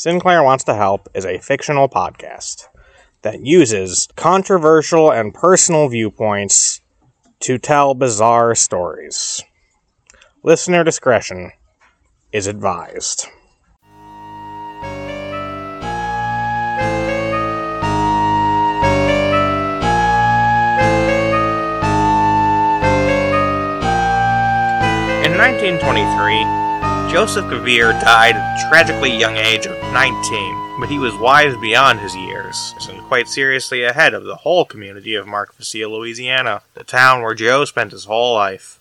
Sinclair Wants to Help is a fictional podcast that uses controversial and personal viewpoints to tell bizarre stories. Listener discretion is advised. In 1923, Joseph Gavir died at the tragically young age of 19, but he was wise beyond his years, and quite seriously ahead of the whole community of Mark Louisiana, the town where Joe spent his whole life.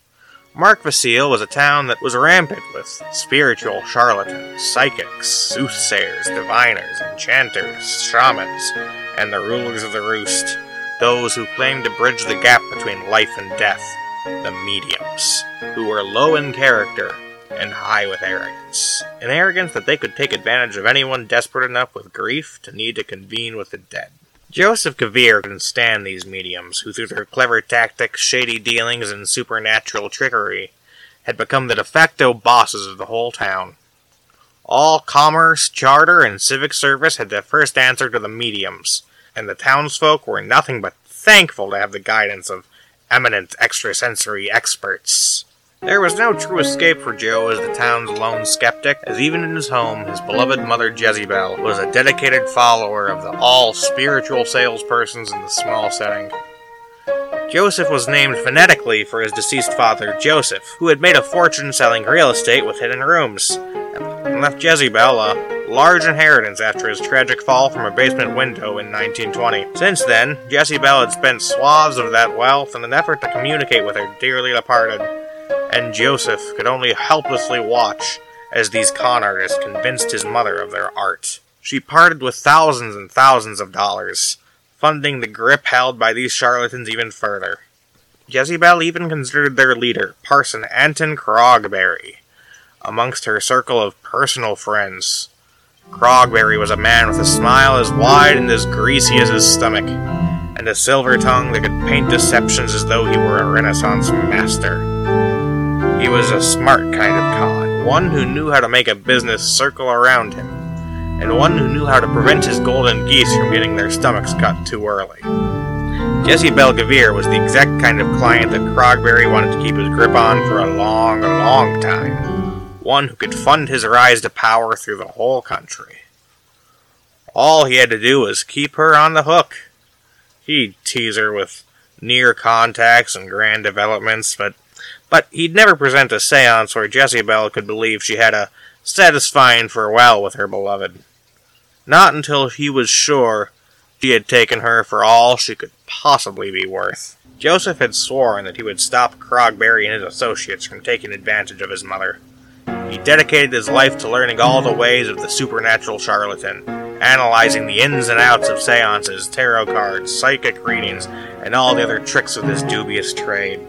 Mark was a town that was rampant with spiritual charlatans, psychics, soothsayers, diviners, enchanters, shamans, and the rulers of the roost, those who claimed to bridge the gap between life and death, the mediums, who were low in character and high with arrogance. An arrogance that they could take advantage of anyone desperate enough with grief to need to convene with the dead. Joseph Gavir couldn't stand these mediums, who through their clever tactics, shady dealings, and supernatural trickery had become the de facto bosses of the whole town. All commerce, charter, and civic service had to first answer to the mediums, and the townsfolk were nothing but thankful to have the guidance of eminent extrasensory experts. There was no true escape for Joe as the town's lone skeptic, as even in his home, his beloved mother Jezebel was a dedicated follower of the all spiritual salespersons in the small setting. Joseph was named phonetically for his deceased father, Joseph, who had made a fortune selling real estate with hidden rooms, and left Jezebel a large inheritance after his tragic fall from a basement window in 1920. Since then, Jezebel had spent swaths of that wealth in an effort to communicate with her dearly departed and Joseph could only helplessly watch as these con artists convinced his mother of their art. She parted with thousands and thousands of dollars, funding the grip held by these charlatans even further. Jezebel even considered their leader, Parson Anton Crogberry, amongst her circle of personal friends. Crogberry was a man with a smile as wide and as greasy as his stomach, and a silver tongue that could paint deceptions as though he were a Renaissance master. He was a smart kind of con, one who knew how to make a business circle around him, and one who knew how to prevent his golden geese from getting their stomachs cut too early. Jezebel Gavir was the exact kind of client that Crogberry wanted to keep his grip on for a long, long time. One who could fund his rise to power through the whole country. All he had to do was keep her on the hook. He'd tease her with near contacts and grand developments, but but he'd never present a seance where Jezebel could believe she had a satisfying farewell with her beloved. Not until he was sure she had taken her for all she could possibly be worth. Joseph had sworn that he would stop Crogberry and his associates from taking advantage of his mother. He dedicated his life to learning all the ways of the supernatural charlatan, analyzing the ins and outs of seances, tarot cards, psychic readings, and all the other tricks of this dubious trade.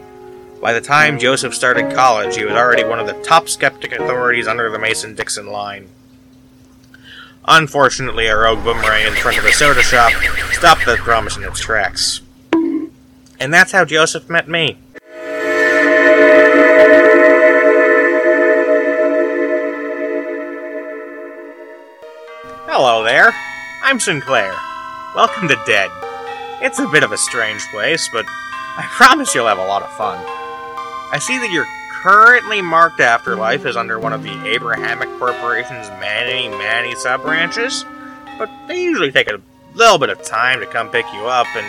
By the time Joseph started college, he was already one of the top skeptic authorities under the Mason Dixon line. Unfortunately, a rogue boomerang in front of a soda shop stopped the promise in its tracks. And that's how Joseph met me. Hello there. I'm Sinclair. Welcome to Dead. It's a bit of a strange place, but I promise you'll have a lot of fun. I see that your currently marked afterlife is under one of the Abrahamic Corporation's many, many sub branches, but they usually take a little bit of time to come pick you up, and,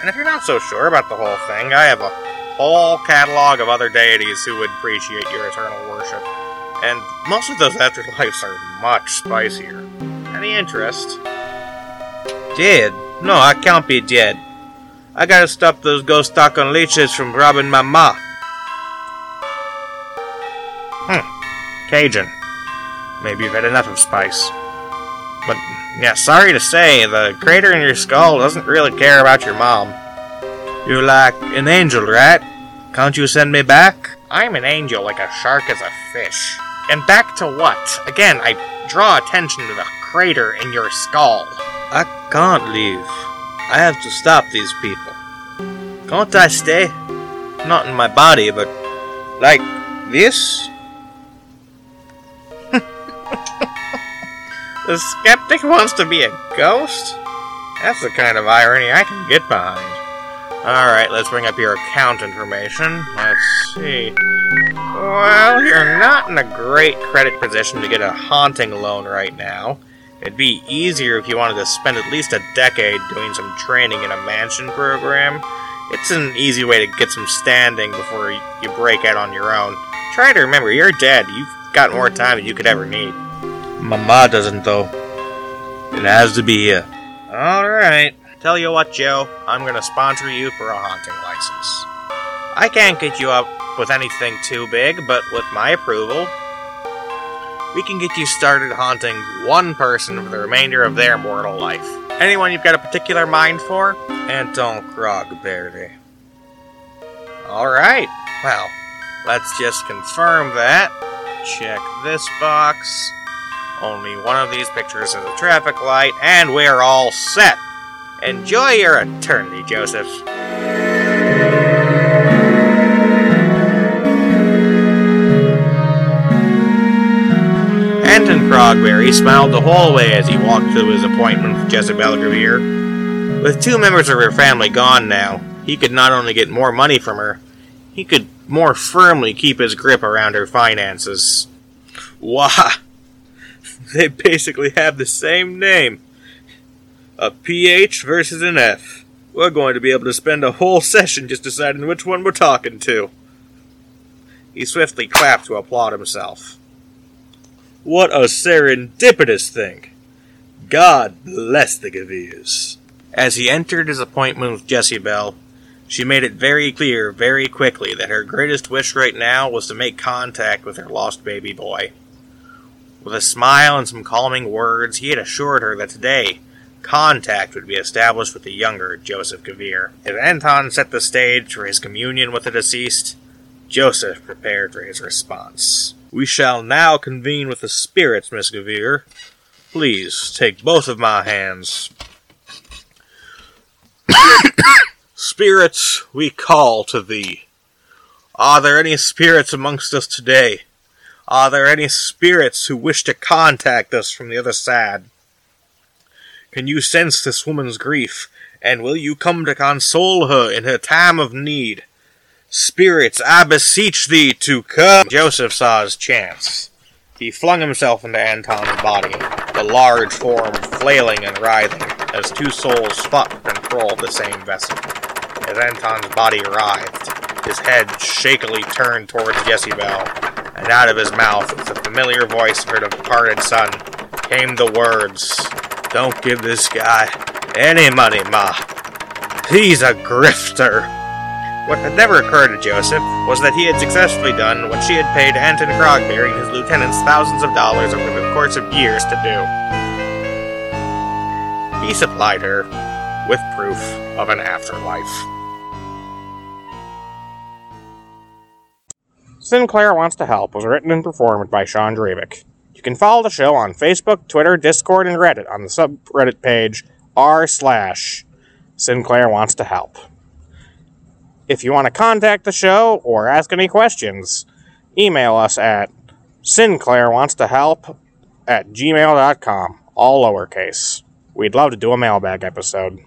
and if you're not so sure about the whole thing, I have a whole catalog of other deities who would appreciate your eternal worship. And most of those afterlives are much spicier. Any interest? Dead? No, I can't be dead. I gotta stop those ghost on leeches from robbing my ma. Hmm. Cajun. Maybe you've had enough of spice. But, yeah, sorry to say, the crater in your skull doesn't really care about your mom. You're like an angel, right? Can't you send me back? I'm an angel like a shark is a fish. And back to what? Again, I draw attention to the crater in your skull. I can't leave. I have to stop these people. Can't I stay? Not in my body, but like this? The skeptic wants to be a ghost? That's the kind of irony I can get behind. Alright, let's bring up your account information. Let's see. Well, you're not in a great credit position to get a haunting loan right now. It'd be easier if you wanted to spend at least a decade doing some training in a mansion program. It's an easy way to get some standing before you break out on your own. Try to remember, you're dead. You've got more time than you could ever need. My ma doesn't, though. It has to be here. Alright. Tell you what, Joe, I'm gonna sponsor you for a haunting license. I can't get you up with anything too big, but with my approval, we can get you started haunting one person for the remainder of their mortal life. Anyone you've got a particular mind for? Anton Krogberry. Alright. Well, let's just confirm that. Check this box. Only one of these pictures is a traffic light, and we're all set. Enjoy your eternity, Joseph. Anton Krogberry smiled the whole way as he walked to his appointment with Jezebel Greer. With two members of her family gone now, he could not only get more money from her, he could more firmly keep his grip around her finances. Why? They basically have the same name. A PH versus an F. We're going to be able to spend a whole session just deciding which one we're talking to. He swiftly clapped to applaud himself. What a serendipitous thing! God bless the Gavirs. As he entered his appointment with Jezebel, she made it very clear very quickly that her greatest wish right now was to make contact with her lost baby boy. With a smile and some calming words, he had assured her that today contact would be established with the younger Joseph Gavir. As Anton set the stage for his communion with the deceased, Joseph prepared for his response. We shall now convene with the spirits, Miss Gavir. Please take both of my hands. spirits, we call to thee. Are there any spirits amongst us today? Are there any spirits who wish to contact us from the other side? Can you sense this woman's grief, and will you come to console her in her time of need? Spirits, I beseech thee to come. Joseph saw his chance. He flung himself into Anton's body, the large form flailing and writhing as two souls fought to control of the same vessel. As Anton's body writhed, his head shakily turned towards Jessie Jezebel, and out of his mouth, with the familiar voice of her departed son, came the words, Don't give this guy any money, Ma. He's a grifter. What had never occurred to Joseph was that he had successfully done what she had paid Anton Krogberry and his lieutenants thousands of dollars over the course of years to do. He supplied her with proof of an afterlife. Sinclair Wants to Help was written and performed by Sean Drevick. You can follow the show on Facebook, Twitter, Discord, and Reddit on the subreddit page r slash Sinclair Wants to Help. If you want to contact the show or ask any questions, email us at Sinclair Wants to Help at gmail.com, all lowercase. We'd love to do a mailbag episode.